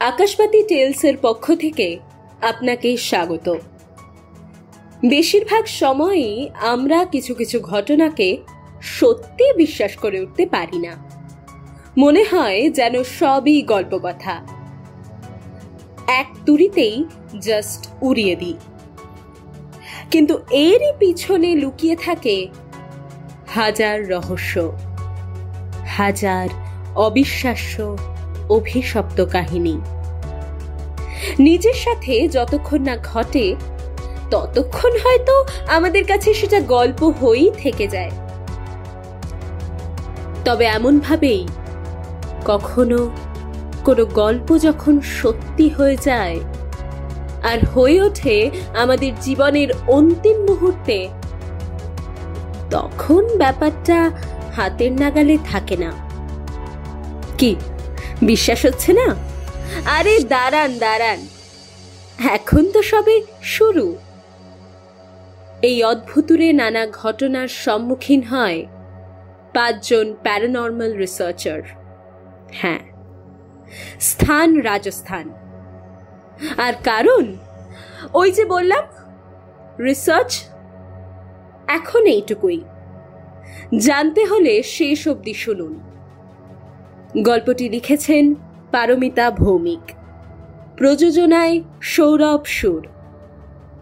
আকাশবাতি টেলসের পক্ষ থেকে আপনাকে স্বাগত। বেশিরভাগ সময়ই আমরা কিছু কিছু ঘটনাকে সত্যি বিশ্বাস করে উঠতে পারি না। মনে হয় যেন সবই গল্প কথা এক তুড়িতেই জাস্ট উড়িয়ে দিই। কিন্তু এরই পিছনে লুকিয়ে থাকে হাজার রহস্য, হাজার অবিশ্বাস্য অভিশপ্ত কাহিনী। নিজের সাথে যতক্ষণ না ঘটে, ততক্ষণ হয়তো আমাদের কাছে সেটা গল্প হয়েই থেকে যায়। তবে এমন ভাবেই কখনো কোনো গল্প যখন সত্যি হয়ে যায় আর হয়ে ওঠে আমাদের জীবনের অন্তিম মুহূর্তে, তখন ব্যাপারটা হাতের নাগালে থাকে না। কি বিশ্বাস হচ্ছে না? আরে দাঁড়ান দাঁড়ান। এখন তো সবে শুরু। এই অদ্ভুতুরে নানা ঘটনার সম্মুখীন হয় পাঁচজন প্যারানর্মাল রিসার্চার। হ্যাঁ স্থান রাজস্থান। আর কারণ? ওই যে বললাম, রিসার্চ এখন এইটুকুই। জানতে হলে শেষ অবধি শুনুন। গল্পটি লিখেছেন পারমিতা ভৌমিক। প্রযোজনায় সৌরভ সুর।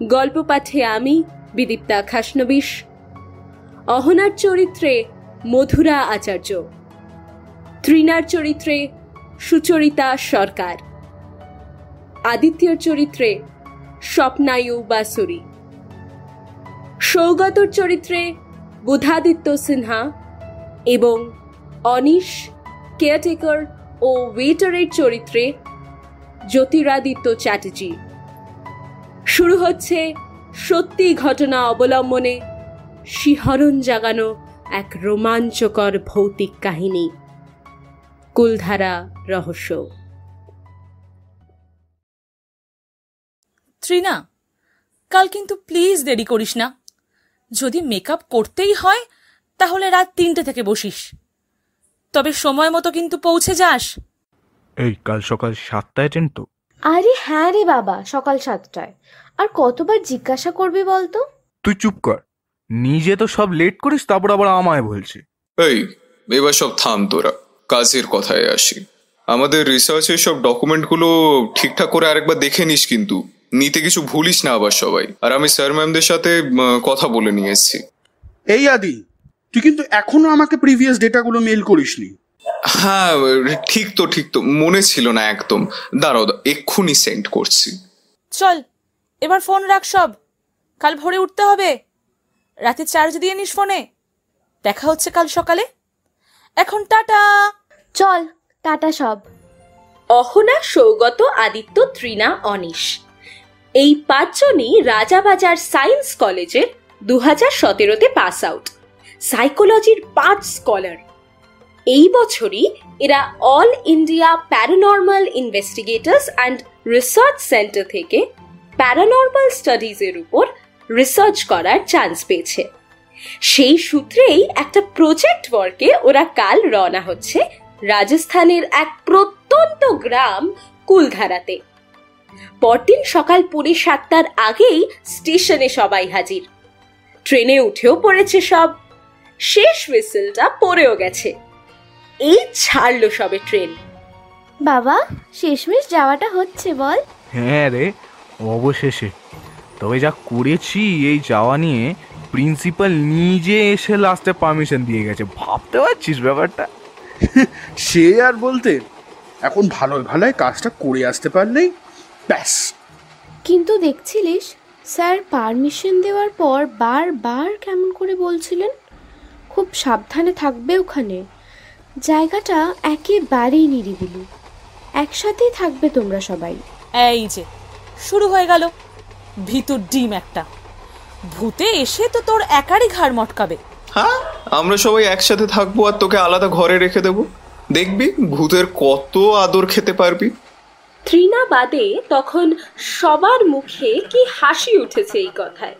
গল্প পাঠে আমি, বিদীপ্তা খাসনবিশ। অহনার চরিত্রে মধুরা আচার্য। ত্রিনার চরিত্রে সুচরিতা সরকার। আদিত্যর চরিত্রে স্বপ্নায়ু বাসুরি। সৌগতর চরিত্রে বুধাদিত্য সিনহা এবং অনিশ কেয়ারটেকার ও ওয়েটারের চরিত্রে জ্যোতিরাদিত্য চ্যাটার্জি। শুরু হচ্ছে সত্যি ঘটনা অবলম্বনে শিহরণ জাগানো এক রোমাঞ্চকর ভৌতিক কাহিনী। কুলধারা রহস্য। ত্রিনা, কাল কিন্তু প্লিজ দেরি করিস না। যদি মেকআপ করতেই হয়, তাহলে রাত তিনটে থেকে বসিস। তবে সময় মতো কিন্তু পৌঁছে যাস। এই কাল সকাল সাতটায় ট্রেন তো। আরে হ্যাঁ রে বাবা সকাল সাতটায়। আর কতবার জিজ্ঞাসা করবি বলতো? তুই চুপ কর। নিজে তো সব লেট করিস তারপর আবার আমায় বলছে। এই এবার সব থাম তোরা। কাজের কথায় আসি। আমাদের রিসার্চের সব ডকুমেন্টগুলো ঠিকঠাক করে আরেকবার দেখে নিস কিন্তু। নিতে কিছু ভুলিস না আবার সবাই। আর আমি স্যার ম্যামদের সাথে উম, কথা বলে নিয়ে এসেছি এই আদি তুই কিন্তু এখনও আমাকে প্রিভিয়াস ডেটাগুলো মেল করিসনি। হ্যাঁ ঠিক তো ঠিক তো মনে ছিল না একদম। দাঁড়াও এক্ষুনি সেন্ড করছি। চল এবার ফোন রাখ সব। কাল ভোরে উঠতে হবে। রাতে চার্জ দিয়ে নিস ফোনে দেখা হচ্ছে কাল সকালে। এখন টাটা। চল টাটা সব। অহনা সৌগত আদিত্য ত্রিনা অনিশ। এই পাঁচজনই রাজাবাজার সায়েন্স কলেজের দু হাজার সতেরোতে পাস আউট সাইকোলজির পাঁচ স্কলার। এই বছরই এরা all India paranormal investigators and research centre থেকে প্যারানর্মাল স্টাডিজের উপর রিসার্চ করার চান্স পেয়েছে। সেই সূত্রেই একটা প্রজেক্ট ওয়ার্কে ওরা কাল রওনা হচ্ছে রাজস্থানের এক প্রত্যন্ত গ্রাম কুলধারাতে। পরদিন সকাল পৌনে সাতটার আগেই স্টেশনে সবাই হাজির। ট্রেনে উঠেও পড়েছে সব। শেষ হুইসেলটা পড়েও গেছে। এই ছাড়লো সবে ট্রেন। বাবা শেষমেশ যাওয়াটা হচ্ছে বল। হ্যাঁ রে অবশেষে। তবে যা করেছি এই যাওয়া নিয়ে প্রিন্সিপাল নিজে এসে লাস্টে পারমিশন দিয়ে গেছে। ভাবতে পারছিস ব্যাপারটা? সে আর বলতে এখন ভালোই ভালোই কাজটা করে আসতে পারলেই ব্যাস। কিন্তু দেখছিলিস স্যার পারমিশন দেওয়ার পর বারবার কেমন করে বলছিলেন? খুব সাবধানে থাকবে ওখানে। জায়গাটা একেবারেই নিরিবিলি। একসাথেই থাকবে তোমরা সবাই। এই যে শুরু হয়ে গেল। ভিতর ডিম একটা। ভূতে এসে তো তোর একারই ঘাড় মটকাবে। হ্যাঁ আমরা সবাই একসাথে থাকব আর তোকে আলাদা ঘরে রেখে দেবো। দেখবি ভূতের কত আদর খেতে পারবি। ত্রিনা বাদে তখন সবার মুখে কি হাসি উঠেছে এই কথায়।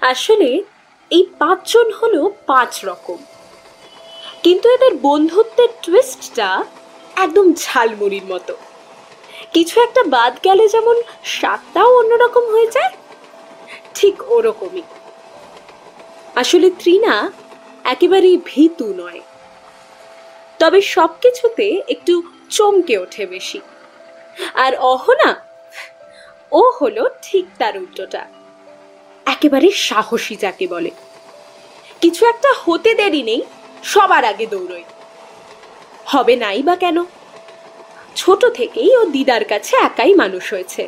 আসলে এই পাঁচজন হলো পাঁচ রকম। কিন্তু এদের বন্ধুত্বের টুইস্টটা একদম ঝালমুড়ির মতো। কিছু একটা বাদ গেলে যেমন স্বাদটাও অন্যরকম হয়ে যায়, ঠিক ওরকমই। আসলে ত্রিনা একেবারেই ভীতু নয়। তবে সব কিছুতে একটু চমকে ওঠে বেশি। আর অহনা, ও হলো ঠিক তার উল্টোটা। একেবারে সাহসী যাকে বলে। কিছু একটা হতে দেরি নেই, সবার আগে দৌড়ই। হবে নাই বা কেন? ছোট থেকেই ও দিদার কাছে একাই মানুষ হয়েছে।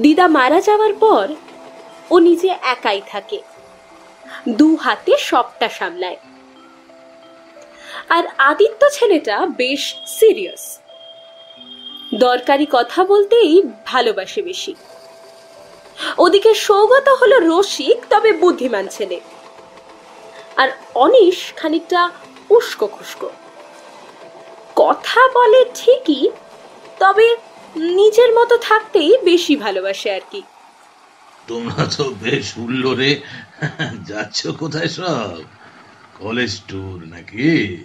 দিদা মারা যাওয়ার পর ও নিজে একাই থাকে। দু হাতে সবটা সামলায়। আর আদিত্য ছেলেটা বেশ সিরিয়াস দরকারি কথা বলতেই ভালোবাসে বেশি। ওদিকে সৌগত হলো রসিক তবে বুদ্ধিমান ছেলে। আর অনিশ খানিকটা উস্কো খুস্কো। কথা বলে ঠিকই তবে নিজের মতো থাকতেই বেশি ভালোবাসে আর কি। তোমরা তো বেশ হুল্লোড়ে যাচ্ছ কোথায় সব? কলেজ ট্যুর নাকি?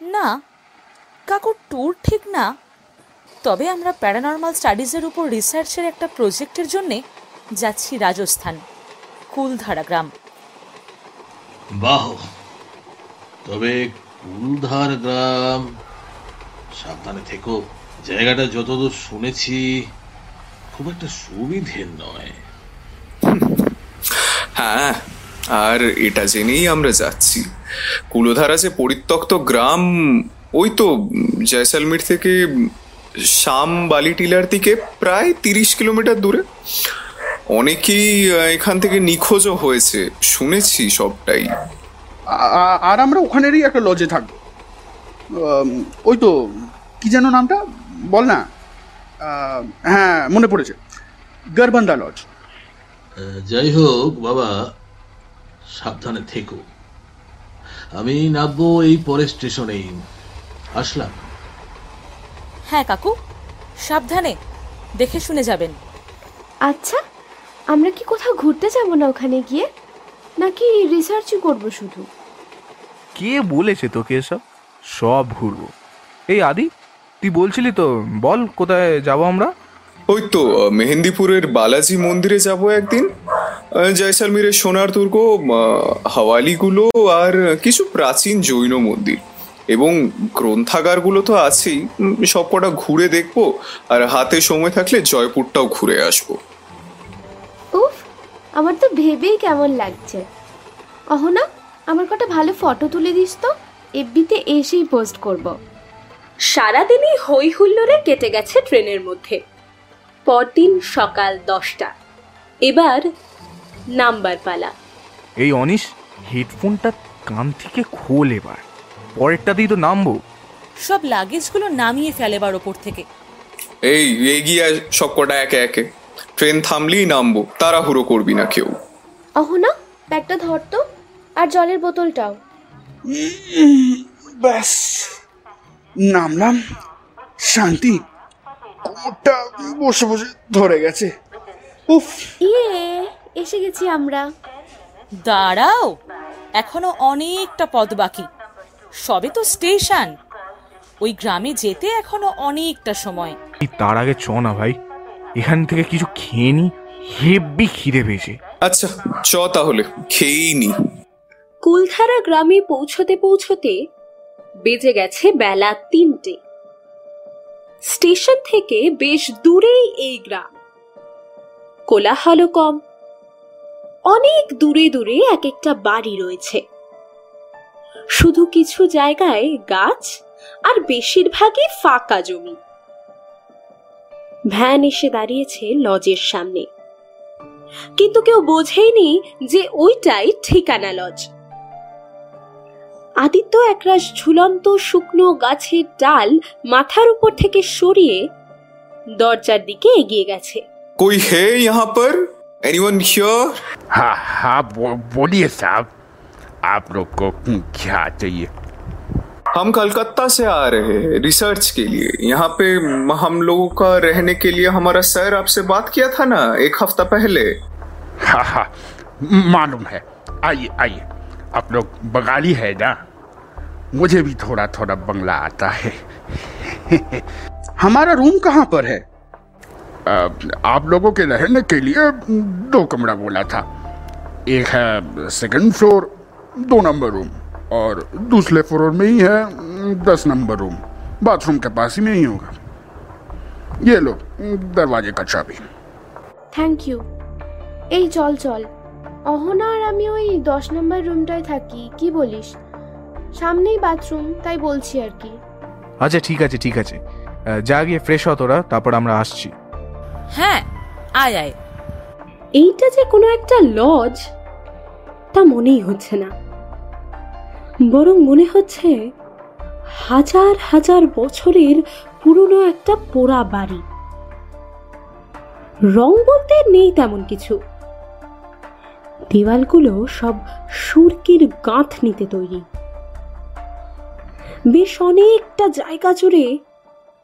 না কাকুর ট্যুর ঠিক না। তবে আমরা প্যারানর্মাল স্টাডিজের উপর রিসার্চের একটা প্রজেক্টের জন্যে যাচ্ছি রাজস্থান কুলধারা গ্রাম। বাহ! তবে কুলধার গ্রাম সাবধানে থেকো। জায়গাটা যতদূর শুনেছি খুব একটা সুবিধের নয়। হ্যাঁ আর এটা জেনেই আমরা যাচ্ছি। কুলোধারা যে পরিত্যক্ত গ্রাম ওই তো জয়সালমীর থেকে শাম বালি টিলার দিকে প্রায় তিরিশ কিলোমিটার দূরে। অনেকেই এখান থেকে নিখোঁজও হয়েছে। শুনেছি সবটাই। আর আমরা ওখানেরই একটা লজে থাকব। ওই তো কি যেন নামটা? বল না। হ্যাঁ মনে পড়েছে। গরবান্দা লজ যাই হোক বাবা সাবধানে থেকো। আমি নামবো এই পরের স্টেশনেই। আসলাম। হ্যাঁ কাকু। সাবধানে। দেখে শুনে যাবেন। আচ্ছা আমরা কি কোথাও ঘুরতে যাব না ওখানে গিয়ে? নাকি রিসার্চই করব শুধু? কে বলেছে তোকে এসব? সব ঘুরবো। এই আদি তুই বলছিলি তো বল কোথায় যাব আমরা? ওই তো মেহেন্দিপুরের বালাজি মন্দিরে যাব একদিন। জয়সালমীরের সোনার দুর্গ হাওয়ালিগুলো আর কিছু প্রাচীন জৈন মন্দির। এবং গ্রন্থাগারগুলো তো আছেই উম, সবকটা ঘুরে দেখব আর হাতে সময় থাকলে জয়পুরটাও ঘুরে আসব। উফ আমার তো ভেবেই কেমন লাগছে। অহনা আমার কটা ভালো ফটো তুলে দিস তো এফবিতে এসেই পোস্ট করব। সারাদিনই হই হুল্লোড়ে কেটে গেছে ট্রেনের মধ্যে। পরদিন সকাল দশটা। এবার নাম্বার পালা এই অনিশ হেডফোনটা কান থেকে খোল এবার। পরেরটাতেই তো নামবো। সব লাগেজগুলো নামিয়ে ফেলেবার ওপর থেকে। এই এগিয়ে আয় সবকটা একে একে। ট্রেন থামলেই নামবো তাড়াহুড়ো করবি না কেউ। অহনা ব্যাগটা ধর তো আর জলের বোতলটাও। ব্যাস। নামলাম। শান্তি কোমরটা বসে বসে ধরে গেছে। উফ। ইয়ে এসে গেছি আমরা। দাঁড়াও এখনও অনেকটা পথ বাকি। সবে তো স্টেশন। ওই গ্রামে যেতে এখনও অনেকটা সময়। এই তার আগে চ না ভাই। এখান থেকে কিছু খেয়ে নি হেব্বি খিদে পেয়েছে। আচ্ছা চ তাহলে খেয়েই নি। কুলধারা গ্রামে পৌঁছতে পৌঁছতে বেজে গেছে বেলা তিনটে। স্টেশন থেকে বেশ দূরেই এই গ্রাম। কোলাহল কম। অনেক দূরে দূরে এক একটা বাড়ি রয়েছে। শুধু কিছু জায়গায় গাছ আর বেশিরভাগই ফাঁকা জমি ভ্যান এসে দাঁড়িয়েছে লজের সামনে কিন্তু কেউ বোঝেইনি যে ওইটাই ঠিকানা লজ আদিত্য একরাশ ঝুলন্ত শুকনো গাছের ডাল মাথার উপর থেকে সরিয়ে দরজার দিকে এগিয়ে গেছে कोई है यहाँ पर एनीवन हियर हाँ हाँ बो, बोलिए साहब आप लोग को क्या चाहिए? हम कलकत्ता से आ रहे हैं रिसर्च के लिए। यहाँ पे हम लोगों का रहने के लिए हमारा सर आपसे बात किया था ना एक हफ़्ता पहले। हाँ हाँ मालूम है। आइए आइए। आप लोग बंगाली है ना? मुझे भी थोड़ा थोड़ा बंगला आता है। हमारा रूम कहाँ पर है? आप लोगों के रहने के लिए दो कमरा बोला था। एक है सेकंड फ्लोर दो नंबर रूम और दूसरे फ्लोर में ही है दस नंबर रूम बाथरूम के पास ही में ही होगा ये लो दरवाजे का चाबी থ্যাংক ইউ এই চল চল অহনা আর আমি ওই দশ নম্বর রুমটায় থাকি কি বলিস সামনেই বাথরুম তাই বলছি আর কি আচ্ছা ঠিক আছে ঠিক আছে আহ, যা গিয়ে ফ্রেশ হ তোরা তারপর আমরা আসছি হ্যাঁ আয় আয় এইটা যে কোনো একটা লজ তা মনেই হচ্ছে না। বরং মনে হচ্ছে হাজার হাজার বছরের পুরনো একটা পোড়া বাড়ি। রং বলতে নেই তেমন কিছু। দেওয়ালগুলো সব সুরকির গাঁথ নিতে তৈরি। বেশ অনেকটা জায়গা জুড়ে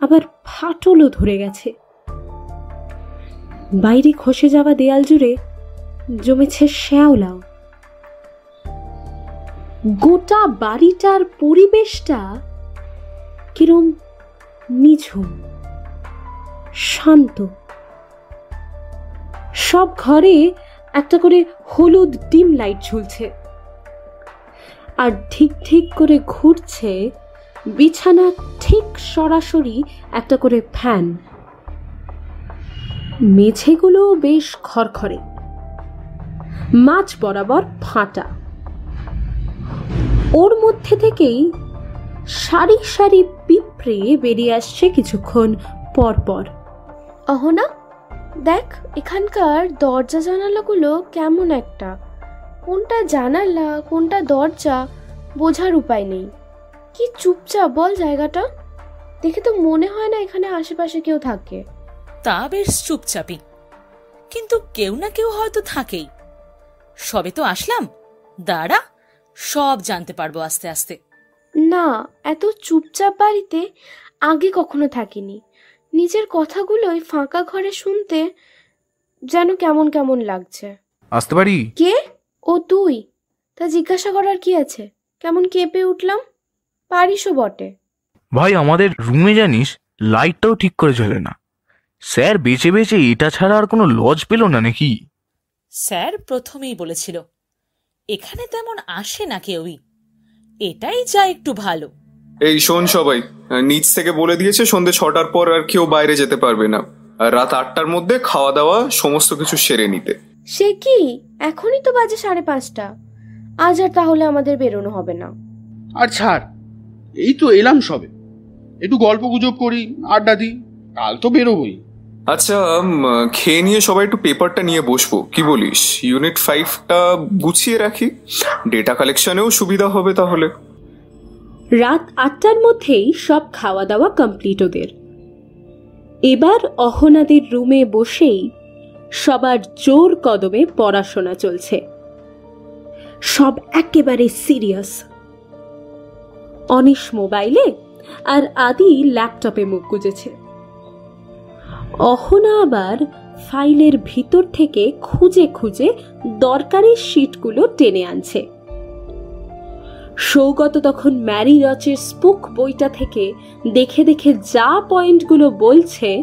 আবার ফাটলও ধরে গেছে। বাইরে খসে যাওয়া দেয়াল জুড়ে জমেছে শ্যাওলাও। গোটা বাড়িটার পরিবেশটা কিরম নিঝুম, শান্ত। সব ঘরে একটা করে হলুদ ডিম লাইট ঝুলছে। আর ঠিক ঠিক করে ঘুরছে বিছানা ঠিক সরাসরি একটা করে ফ্যান। মেঝেগুলো বেশ খড়খড়ে। মাছ বরাবর ফাটা। ওর মধ্যে থেকেই সারি সারি পিঁপড়ে বেরিয়ে আসছে কিছুক্ষণ পর পর অহনা দেখ এখানকার দরজা জানালাগুলো কেমন একটা। কোনটা জানালা কোনটা দরজা বোঝার উপায় নেই। কি চুপচাপ বল জায়গাটা। দেখে তো মনে হয় না এখানে আশেপাশে কেউ থাকে। তা বেশ চুপচাপই। কিন্তু কেউ না কেউ হয়তো থাকেই। সবে তো আসলাম। দাঁড়া। সব জানতে পারব আস্তে আস্তে। না এত চুপচাপ বাড়িতে আগে কখনো থাকিনি। নিজের কথাগুলোই ফাঁকা ঘরে শুনতে যেন কেমন কেমন লাগছে। আসতে পারি? কে? ও তুই। তা জিজ্ঞাসা করার কি আছে? কেমন কেঁপে উঠলাম? পারিসও বটে। ভাই আমাদের রুমে জানিস লাইটটাও ঠিক করে জ্বলে না। স্যার বেঁচে বেঁচে এটা ছাড়া আর কোনো লজ পেল না নাকি? স্যার প্রথমেই বলেছিল এখানে তেমন আসে না কেউই। এটাই যা একটু ভালো। এই শোন সবাই নিচ থেকে বলে দিয়েছে সন্ধে ছটার পর আর কেউ বাইরে যেতে পারবে না। আর রাত আটটার মধ্যে খাওয়া দাওয়া সমস্ত কিছু সেরে নিতে। সে কি? এখনই তো বাজে সাড়ে পাঁচটা। আজ আর তাহলে আমাদের বেরোনো হবে না। আর ছাড় এই তো এলাম সবে। একটু গল্প গুজব করি আড্ডা দিই কাল তো বেরোবই। আচ্ছা খেয়ে নিয়ে সবাই একটু পেপারটা নিয়ে বসবো। কি বলিস? ইউনিট ফাইভটা গুছিয়ে রাখি। ডেটা কালেকশনেও সুবিধা হবে তাহলে। রাত আটটার মধ্যেই সব খাওয়া দাওয়া কমপ্লিট ওদের। এবার অহনাদের রুমে বসেই সবার জোর কদমে পড়াশোনা চলছে। সব একেবারে সিরিয়াস অনিশ মোবাইলে আর আদি ল্যাপটপে মুখ গুজেছে। অহনা আবার ফাইলের ভিতর থেকে খুঁজে খুঁজে দরকারি শিটগুলো টেনে আনছে। সৌগত তখন ম্যারি রচের স্পুক বইটা থেকে দেখে দেখে যা পয়েন্টগুলো বলছে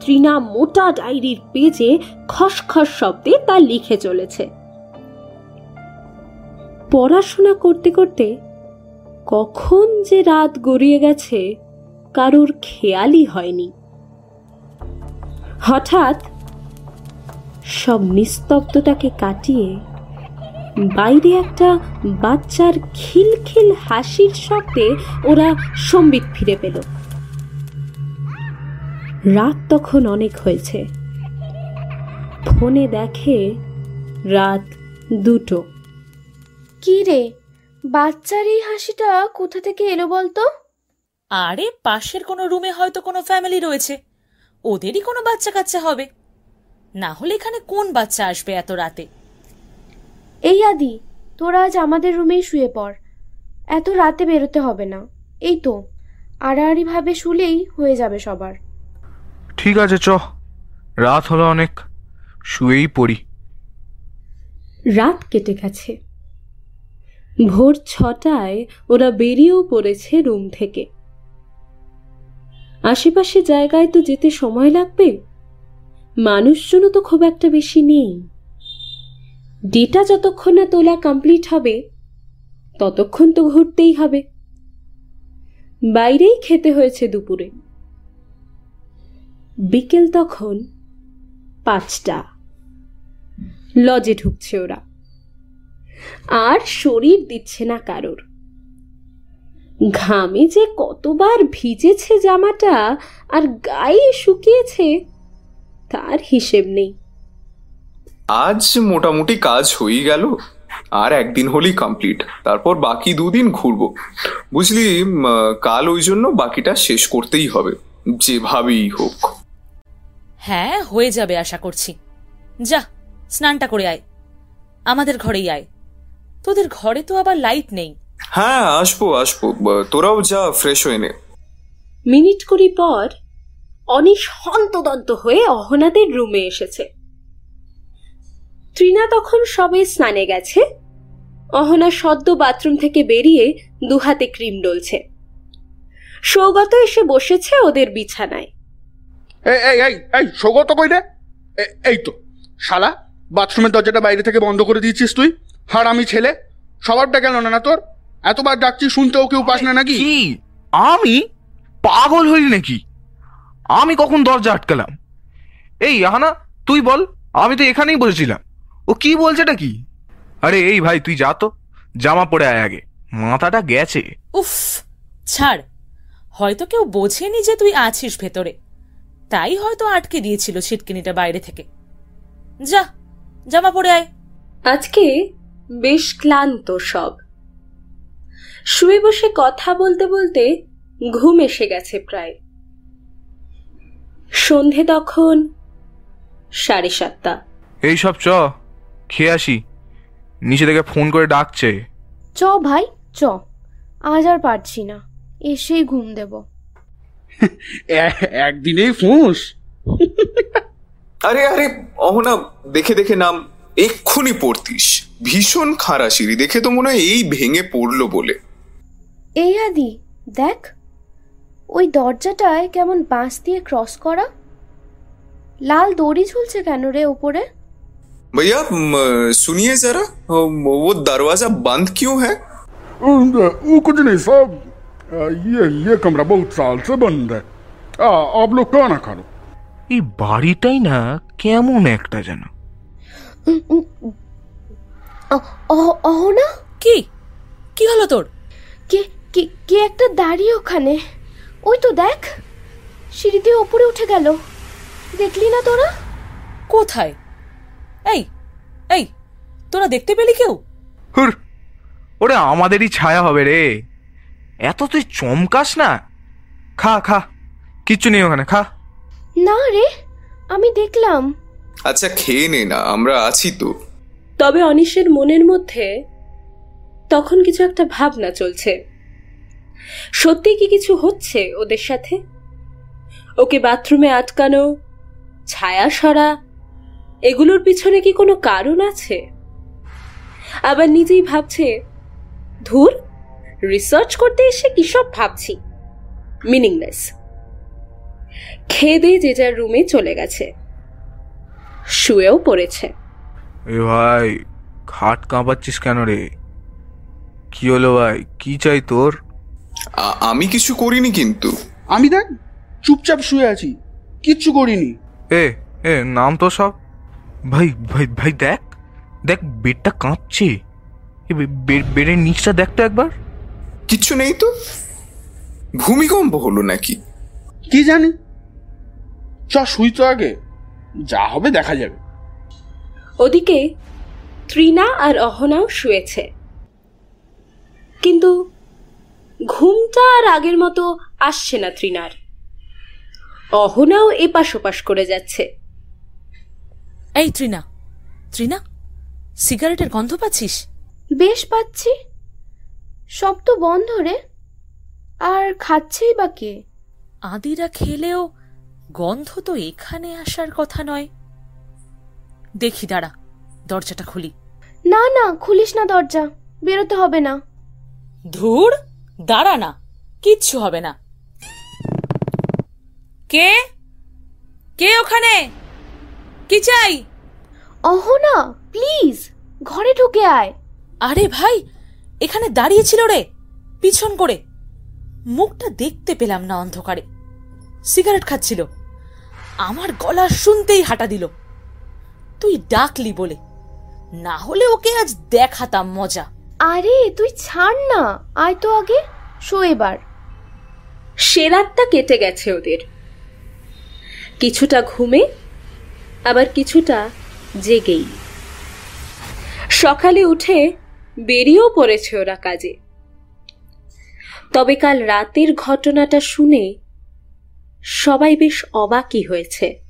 ত্রিনা মোটা ডায়েরির পেজে খসখস শব্দে তা লিখে চলেছে। পড়াশোনা করতে করতে কখন যে রাত গড়িয়ে গেছে, কারোর খেয়ালই হয়নি। হঠাৎ সব নিস্তব্ধতাকে কাটিয়ে বাইরে একটা বাচ্চার খিলখিল হাসির শব্দে ওরা সম্বিত ফিরে পেল। রাত তখন অনেক হয়েছে। ফোনে দেখে রাত দুটো। কি রে? বাচ্চার এই হাসিটা কোথা থেকে এলো বলতো? আরে পাশের কোনো রুমে হয়তো কোনো ফ্যামিলি রয়েছে। ওদেরই কোনো বাচ্চা কাচ্চা হবে। না হলে এখানে কোন বাচ্চা আসবে এত রাতে? এই আদি তোরা আজ আমাদের রুমেই শুয়ে পড়। এত রাতে বেরোতে হবে না। এই তো আড়াআড়ি ভাবে শুলেই হয়ে যাবে সবার। ঠিক আছে চ। রাত হলো অনেক। শুয়েই পড়ি। রাত কেটে গেছে। ভোর ছটায় ওরা বেরিয়েও পড়েছে রুম থেকে। আশেপাশে জায়গায় তো যেতে সময় লাগবে? মানুষজনও তো খুব একটা বেশি নেই। ডেটা যতক্ষণ না তোলা কমপ্লিট হবে, ততক্ষণ তো ঘুরতেই হবে। বাইরেই খেতে হয়েছে দুপুরে। বিকেল তখন পাঁচটা। লজে ঢুকছে ওরা। আর শরীর দিচ্ছে না কারোর। ঘামে যে কতবার ভিজেছে জামাটা আর গায়ে শুকিয়েছে তার হিসেব নেই। আজ মোটামুটি কাজ হয়েই গেল। আর একদিন হলেই কমপ্লিট তারপর বাকি দুদিন ঘুরবো। বুঝলি কাল ওই জন্য বাকিটা শেষ করতেই হবে। যেভাবেই হোক। হ্যাঁ হয়ে যাবে আশা করছি। যা স্নানটা করে আয়। আমাদের ঘরেই আয়। তোদের ঘরে তো আবার লাইট নেই। হ্যাঁ আসব আসব। তোরাও যা ফ্রেশ হয়ে নে। মিনিট কুড়ি পর অনিশ হন্তদন্ত হয়ে অহনাদের রুমে এসেছে। ত্রিনা তখন সবে স্নানে গেছে। অহনা সদ্য বাথরুম থেকে বেরিয়ে দুহাতে ক্রিম ডলছে। সৌগত এসে বসেছে ওদের বিছানায়। এই এই এই এই সৌগত কই রে? এ- এই তো। শালা বাথরুমের দরজাটা বাইরে থেকে বন্ধ করে দিয়েছিস তুই? হার আমি ছেলে সবারটা গেল না না তোর? এতবার ডাকছি শুনতেও কেউ পাস না নাকি? কি? আমি পাগল হইলি নাকি? আমি কখন দরজা আটকালাম? এই আহানা তুই বল আমি তো এখানেই বসেছিলাম। ও কি বলছেটা কি? আরে এই ভাই তুই যা তো জামা পরে আয় আগে। মাথাটা গেছে। উফ ছাড়। হয়তো কেউ বোঝেনি যে তুই আছিস ভেতরে। তাই হয়তো আটকে দিয়েছিল ছিটকিনিটা বাইরে থেকে। যা জামা পরে আয়। আজকে বেশ ক্লান্ত সব। শুয়ে বসে কথা বলতে বলতে ঘুম এসে গেছে প্রায়। সন্ধে তখন সাড়ে সাতটা। এই সব চ খেয়ে আসি। নিচে থেকে ফোন করে ডাকছে। চ ভাই চ। আজ আর পারছি না। এসেই ঘুম দেব। একদিনেই ফুঁস। আরে আরে অহনা দেখে দেখে নাম এক্ষুনি পড়তিস। ভীষণ খারা সিঁড়ি দেখে তো মনে হয় এই ভেঙে পড়ল বলে। এই আদি দেখ ওই দরজাটায় কেমন বাঁশ দিয়ে ক্রস করা লাল দড়ি ঝুলছে কেন রে ওপরে भैया म, सुनिए जरा अम, वो दरवाजा बंद क्यों है वो कुछ नहीं साहब आ, ये ये कमरा बहुत साल से बंद है आ, आप लोग खाना खा लो এই বাড়িটাই না কেমন একটা যেন অ- অ- অহনা কি কি হলো তোর কে কে কে একটা দাঁড়িয়ে ওখানে? ওই তো দেখ সিঁড়ি দিয়ে ওপরে উঠে গেল। দেখলি না তোরা? কোথায়? এই এই তোরা দেখতে পেলি কেউ? হুর ওরে আমাদেরই ছায়া হবে রে। এত তুই চমকাস না। খা খা কিচ্ছু নেই ওখানে খা। না রে আমি দেখলাম। আচ্ছা খেয়ে নে না আমরা আছি তো। তবে অনিশের মনের মধ্যে তখন কিছু একটা ভাবনা চলছে। সত্যি কি কিছু হচ্ছে ওদের সাথে? ওকে বাথরুমে আটকানো, ছায়া সরা, এগুলোর পিছনে কি কোনো কারণ আছে? আবার নিজেই ভাবছে, ধুর রিসার্চ করতে এসে কিসব ভাবছি? মিনিংলেস খেদে যে যার রুমে চলে গেছে। শুয়েও পড়েছে। এ ভাই, খাট কাঁপাচ্ছিস কেন রে? কি হলো ভাই? কি চাই তোর? আমি কিছু করিনি কিন্তু। আমি দেখ চুপচাপ শুয়ে আছি কিচ্ছু করিনি। এ এ নাম তো সব। ভাই ভাই ভাই দেখ দেখ বেডটা কাঁপছে। এ বে- বে- বেডের নিচটা দেখ তো একবার। কিচ্ছু নেই তো? ভূমিকম্প হলো নাকি? কি জানি? চ শুই তো আগে। যা হবে দেখা যাবে। ওদিকে ত্রিনা আর অহনাও শুয়েছে। কিন্তু ঘুমটা আর আগের মতো আসছে না ত্রিনার অহনাও এপাশ ওপাশ করে যাচ্ছে। এই ত্রিনা ত্রিনা সিগারেটের গন্ধ পাচ্ছিস? বেশ পাচ্ছি। সব তো বন্ধ রে। আর খাচ্ছেই বা কে? আদিরা খেলেও গন্ধ তো এখানে আসার কথা নয়। দেখি দাঁড়া দরজাটা খুলি। না না খুলিস না দরজা বেরোতে হবে না। ধুর! দাঁড়া না কিচ্ছু হবে না। কে? কে ওখানে? কি চাই? অহনা প্লিজ ঘরে ঢুকে আয়। আরে ভাই এখানে দাঁড়িয়ে ছিল রে পিছন করে। মুখটা দেখতে পেলাম না অন্ধকারে। সিগারেট খাচ্ছিল। আমার গলা শুনতেই হাঁটা দিল। তুই ডাকলি বলে। না হলে ওকে আজ দেখাতাম মজা। আরে, তুই ছাড় না। আয় তো আগে, শো এবার। সে রাতটা কেটে গেছে ওদের। কিছুটা ঘুমে, আবার কিছুটা জেগেই। সকালে উঠে বেরিয়েও পড়েছে ওরা কাজে। তবে কাল রাতের ঘটনাটা শুনে সবাই বেশ অবাকই হয়েছে।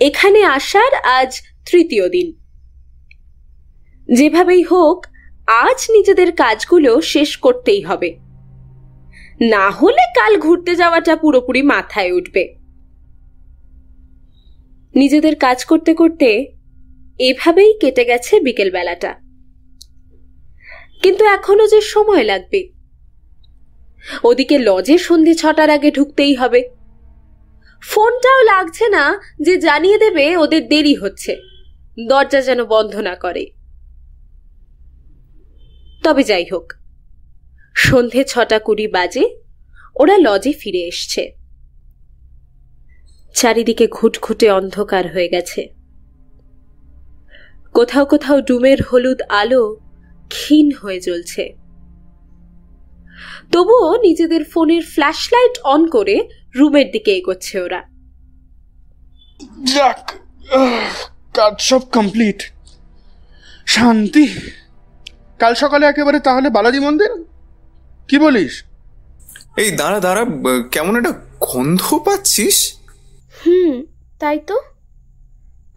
এখানে আসার আজ তৃতীয় দিন। যেভাবেই হোক, আজ নিজেদের কাজগুলো শেষ করতেই হবে। না হলে কাল ঘুরতে যাওয়াটা পুরোপুরি মাথায় উঠবে। নিজেদের কাজ করতে করতে এভাবেই কেটে গেছে বিকেল বেলাটা কিন্তু এখনও যে সময় লাগবে। ওদিকে লজে সন্ধে ছটার আগে ঢুকতেই হবে। ফোনটাও লাগছে না যে জানিয়ে দেবে ওদের দেরি হচ্ছে। দরজা যেন বন্ধ না করে। তবে যাই হোক সন্ধে ছটা কুড়ি বাজে, ওরা লজে ফিরে এসছে। চারিদিকে ঘুটঘুটে অন্ধকার হয়ে গেছে। কোথাও কোথাও ডুমের হলুদ আলো ক্ষীণ হয়ে জ্বলছে। তবুও নিজেদের ফোনের ফ্ল্যাশ লাইট অন করে রুমের দিকে এগোচ্ছে ওরা। কাজ সব কমপ্লিট। শান্তি। কাল সকালে একেবারে তাহলে বালাজি মন্দির? কি বলিস? এই দাঁড়া দাঁড়া কেমন একটা গন্ধ পাচ্ছিস? হুম তাই তো।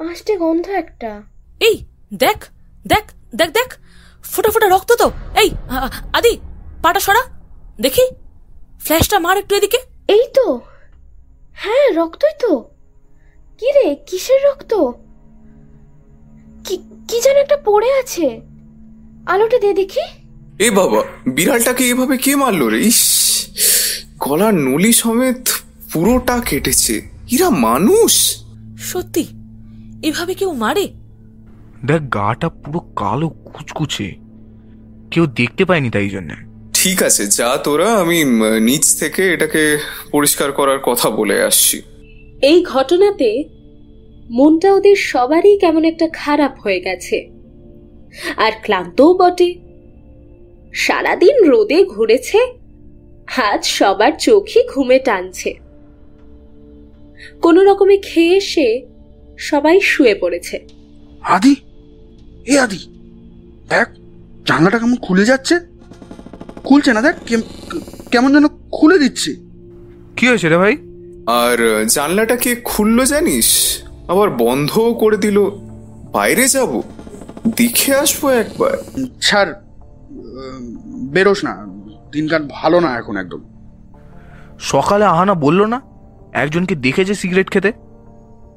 আসতে গন্ধ একটা। এই দেখ দেখ দেখ দেখ। ফোটা ফোটা রক্ত তো। এই আদি পাটা সরা। দেখি। ফ্ল্যাশটা মার একটু এদিকে। এই তো। হ্যাঁ রক্তই তো। কি রে কিসের রক্ত? কি কি যেন একটা পড়ে আছে। আলোটা দে দেখি। এ বাবা বিড়ালটাকে এভাবে কে মারলো রে? ইস গলার নলি সমেত পুরোটা কেটেছে। এরা মানুষ। সত্যি এভাবে কেউ মারে? দেখ গাটা পুরো কালো কুচকুচে। কেউ দেখতে পায়নি তাই জন্য। ঠিক আছে যা তোরা আমি নিচ থেকে এটাকে পরিষ্কার করার কথা বলে আসছি। এই ঘটনাতে মনটা ওদের সবারই কেমন একটা খারাপ হয়ে গেছে। আর ক্লান্তও বটে। সারাদিন রোদে ঘুরেছে আজ সবার চোখই ঘুমে টানছে। কোনো রকমে খেয়ে এসে সবাই শুয়ে পড়েছে। আদি? এ আদি দেখ জানলাটা কেমন খুলে যাচ্ছে। খুলছে না দেখ কেম- কেমন যেন খুলে দিচ্ছে। কি হয়েছে রে ভাই? আর জানলাটা কে খুললো জানিস? আবার বন্ধও করে দিল। বাইরে যাব। দেখে আসব একবার। ছাড় বেরোস না। দিনকাল ভালো না এখন একদম। সকালে আহানা বলল না একজনকে দেখেছে সিগারেট খেতে?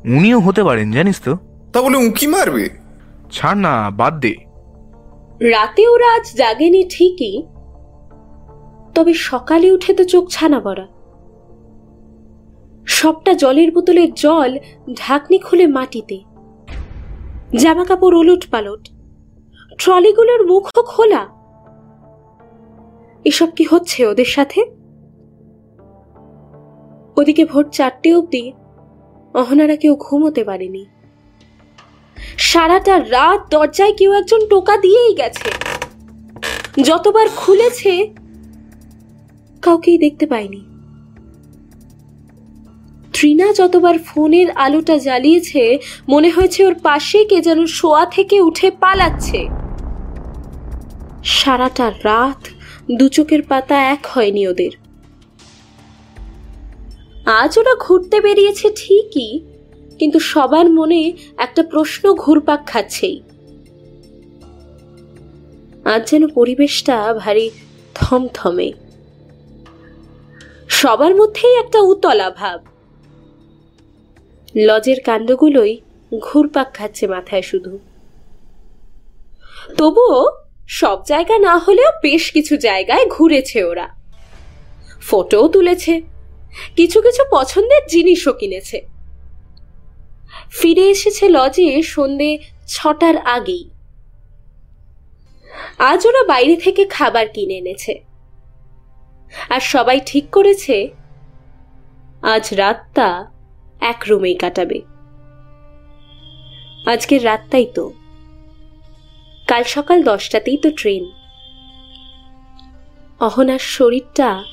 উনিও হতে পারেন জানিস তো। তা বলে উঁকি মারবে? ছাড় না বাদ দে। রাতে ওরা আজ জাগেনি ঠিকই তবে সকালে উঠে তো চোখ ছানা পড়া। সবটা জলের বোতলের জল ঢাকনি খুলে মাটিতে। জামা কাপড় ওলট পালট। ট্রলিগুলোর মুখও খোলা। এসব কি হচ্ছে ওদের সাথে? ওদিকে ভোর চারটে অবধি অহনারা কেউ ঘুমোতে পারেনি। সারাটা রাত দরজায় কেউ একজন টোকা দিয়েই গেছে। যতবার খুলেছে, কাউকেই দেখতে পায়নি ত্রিনা যতবার ফোনের আলোটা জ্বালিয়েছে, মনে হয়েছে ওর পাশে কে যেন শোয়া থেকে উঠে পালাচ্ছে। সারাটা রাত দু চোখের পাতা এক হয়নি ওদের। আজ ওরা ঘুরতে বেরিয়েছে ঠিকই, কিন্তু সবার মনে একটা প্রশ্ন ঘুরপাক খাচ্ছেই। আজ যেন পরিবেশটা ভারী থমথমে। সবার মধ্যেই একটা উতলা ভাব। লজের কাণ্ডগুলোই ঘুরপাক খাচ্ছে মাথায় শুধু। তবুও সব জায়গা না হলেও বেশ কিছু জায়গায় ঘুরেছে ওরা। ফটোও তুলেছে। কিছু কিছু পছন্দের জিনিসও কিনেছে। ফিরে এসেছে লজে সন্ধে ছটার আগেই। আজ ওরা বাইরে থেকে খাবার কিনে এনেছে। আর সবাই ঠিক করেছে, আজ রাতটা এক রুমেই কাটাবে। আজকের রাতটাই তো। কাল সকাল দশটাতেই তো ট্রেন। অহনার শরীরটা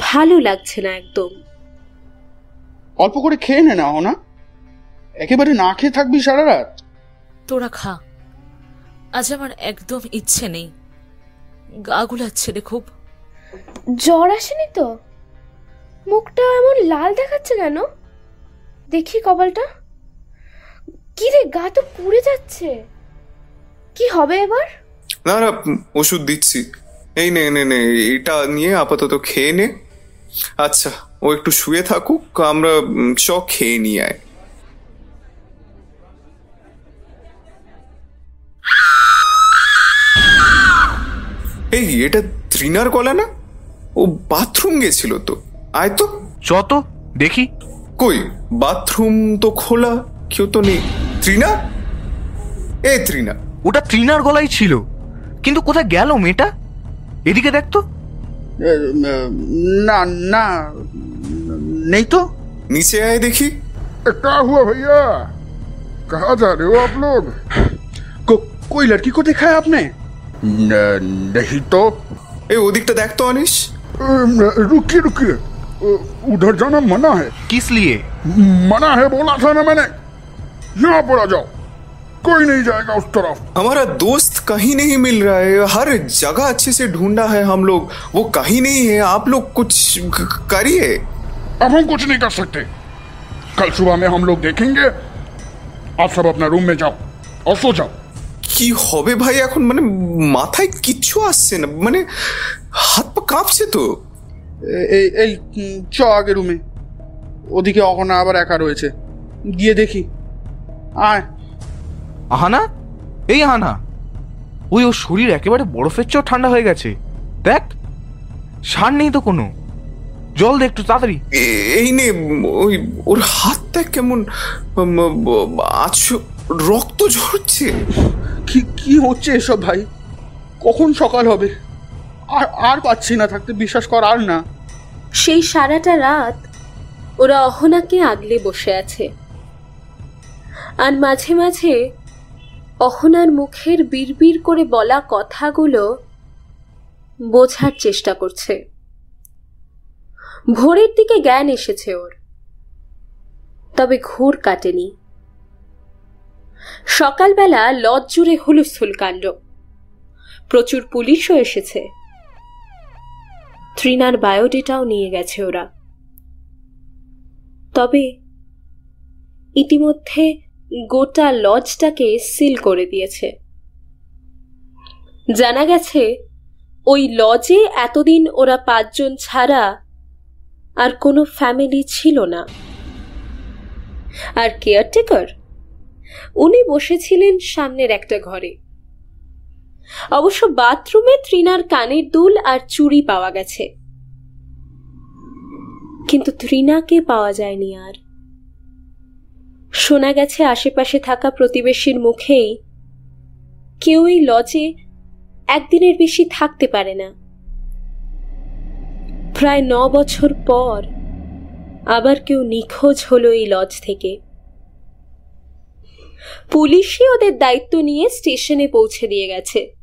ভালো লাগছে না একদম। অল্প করে খেয়ে নে না না একেবারে না খেয়ে থাকবি সারা রাত। তোরা খা। আজ আমার একদম ইচ্ছে নেই। গা গুলাচ্ছে রে খুব। জ্বর আসেনি তো? মুখটা এমন লাল দেখাচ্ছে কেন? দেখি কপালটা। কি রে গা তো পুড়ে যাচ্ছে। কি হবে এবার? না না ওষুধ দিচ্ছি। এই নে নে নে এটা নিয়ে আপাতত খেয়ে নে। আচ্ছা ও একটু শুয়ে থাকুক আমরা চ খেয়ে নিয়ে আয়। এই এটা ত্রিনার গলা না? ও বাথরুম গেছিল তো। আয় তো। চ তো দেখি। কই বাথরুম তো খোলা কেউ তো নেই ত্রিনা এ ত্রিনা ওটা ট্রিনার গলাই ছিল কিন্তু কোথায় গেল মেয়েটা এদিকে দেখ তো এ, না না नहीं तो নিচে আয় দেখি क्या हुआ भैया कहाँ जा रहे हो आप लोग को, कोई लड़की को देखा है आपने न, नहीं तो এ ওদিকটা দেখ তো অনিশ अम, रुकिए रुकिए अ, उधर जाना मना है কিস লিয়ে मना है बोला था ना मैंने यहाँ पर आ जाओ कोई नहीं जाएगा उस तरफ हमारा दोस्त कहीं नहीं मिल रहा है हर जगह अच्छे से ढूंढा है हम लोग वो कहीं नहीं है आप लोग कुछ क- करिए अब हम कुछ नहीं कर सकते कल सुबह में हम लोग देखेंगे आप सब अपना रूम में जाओ और सो जाओ কি হবে ভাই এখন মানে মাথায় কিচ্ছু আসছে না মানে হাত পা কাঁপছে তো এই চ আগে রুমে ওদিকে অহনা আবার একা রয়েছে। গিয়ে দেখি। আয়। আহানা? এই আহানা। ওই ওর শরীর একেবারে বরফের চর ঠান্ডা হয়ে গেছে। দেখ সার নেই তো কোনো। জল দে একটু তাড়াতাড়ি। এই নে ওই ওর হাতটা কেমন আছো রক্ত ঝরছে। কি কি হচ্ছে এসব ভাই? কখন সকাল হবে? আর আর পাচ্ছি না, থাকতে বিশ্বাস কর আর না। সেই সারাটা রাত ওরা অহনাকে আগলে বসে আছে। আর মাঝে মাঝে অহনার মুখের বিড়বিড় করে বলা কথাগুলো বোঝার চেষ্টা করছে। ভোরের দিকে জ্ঞান এসেছে ওর। তবে ঘোর কাটেনি। সকালবেলা লজ জুড়ে হুলস্থুল কাণ্ড। প্রচুর পুলিশও এসেছে। ত্রিনার বায়োডেটাও নিয়ে গেছে ওরা। তবে ইতিমধ্যে গোটা লজটাকে সিল করে দিয়েছে। জানা গেছে, ওই লজে এতদিন ওরা পাঁচজন ছাড়া আর কোনো ফ্যামিলি ছিল না। আর কেয়ারটেকার, উনি বসেছিলেন সামনের একটা ঘরে। অবশ্য বাথরুমে ত্রিনার কানের দুল আর চুড়ি পাওয়া গেছে। কিন্তু ত্রিনাকে পাওয়া যায়নি আর। শোনা গেছে আশেপাশে থাকা প্রতিবেশীর মুখেই কেউই লজে একদিনের বেশি থাকতে পারে না। প্রায় ন বছর পর আবার কেউ নিখোঁজ হলো এই লজ থেকে। পুলিশই ওদের দায়িত্ব নিয়ে স্টেশনে পৌঁছে দিয়ে গেছে।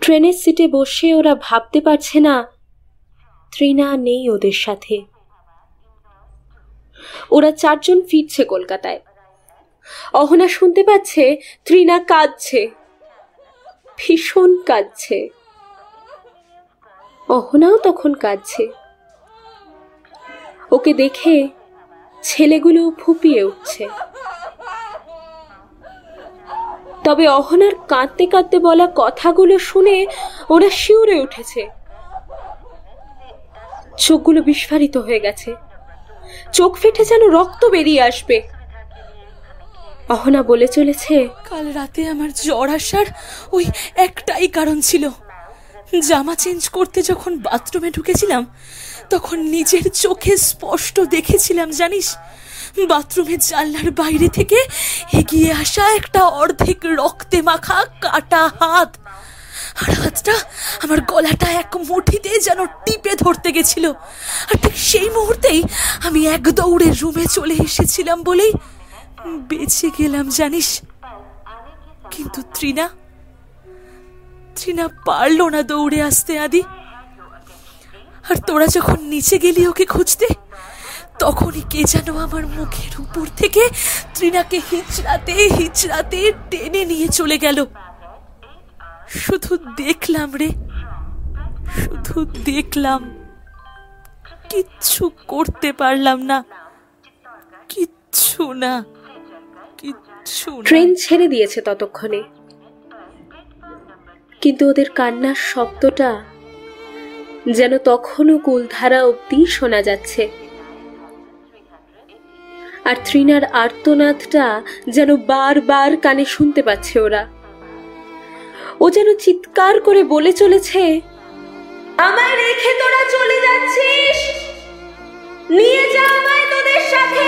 ট্রেনের সিটে বসে ওরা ভাবতে পারছে না ত্রিনা নেই ওদের সাথে। ওরা চারজন ফিরছে কলকাতায়। অহনা শুনতে পাচ্ছে ত্রিনা কাঁদছে। ভীষণ কাঁদছে। অহনাও তখন কাঁদছে। ওকে দেখে ছেলেগুলো ফুপিয়ে উঠছে। তবে অহনার কাঁদতে কাঁদতে বলা কথাগুলো শুনে ওরা শিউরে উঠেছে। চোখগুলো বিস্ফারিত হয়ে গেছে। চোখ ফেটে যেন রক্ত বেরিয়ে আসবে। অহনা বলে চলেছে, কাল রাতে আমার জ্বর আসার ওই একটাই কারণ ছিল। জামা চেঞ্জ করতে যখন বাথরুমে ঢুকেছিলাম, তখন নিজের চোখে স্পষ্ট দেখেছিলাম, জানিস? বাথরুমের জানলার বাইরে থেকে এগিয়ে আসা একটা অর্ধেক রক্তে মাখা কাটা হাত। আর হাতটা আমার গলাটা এক মুঠিতে যেন টিপে ধরতে গেছিল। আর ঠিক সেই মুহূর্তেই আমি এক দৌড়ে রুমে চলে এসেছিলাম বলেই বেঁচে গেলাম, জানিস। কিন্তু ত্রিনা ত্রিনা পারল না দৌড়ে আসতে আদি। আর তোরা যখন নিচে গেলি ওকে খুঁজতে তখনই কে যেন আমার মুখের উপর থেকে ত্রিনাকে হিচড়াতে হিচড়াতে টেনে নিয়ে চলে গেল। শুধু দেখলাম রে, শুধু দেখলাম। কিচ্ছু করতে পারলাম না। কিচ্ছু না, কিচ্ছু ট্রেন ছেড়ে দিয়েছে ততক্ষণে। কিন্তু ওদের কান্নার শব্দটা যেন তখনও কুলধারা অব্দি শোনা যাচ্ছে। আর থ্রিনার আর্তনাদটা যেন বারবার কানে শুনতে পাচ্ছে ওরা। ও যেন চিৎকার করে বলে চলেছে, আমায় রেখে তোরা চলে যাচ্ছিস? নিয়ে যা আমায় তোদের সাথে।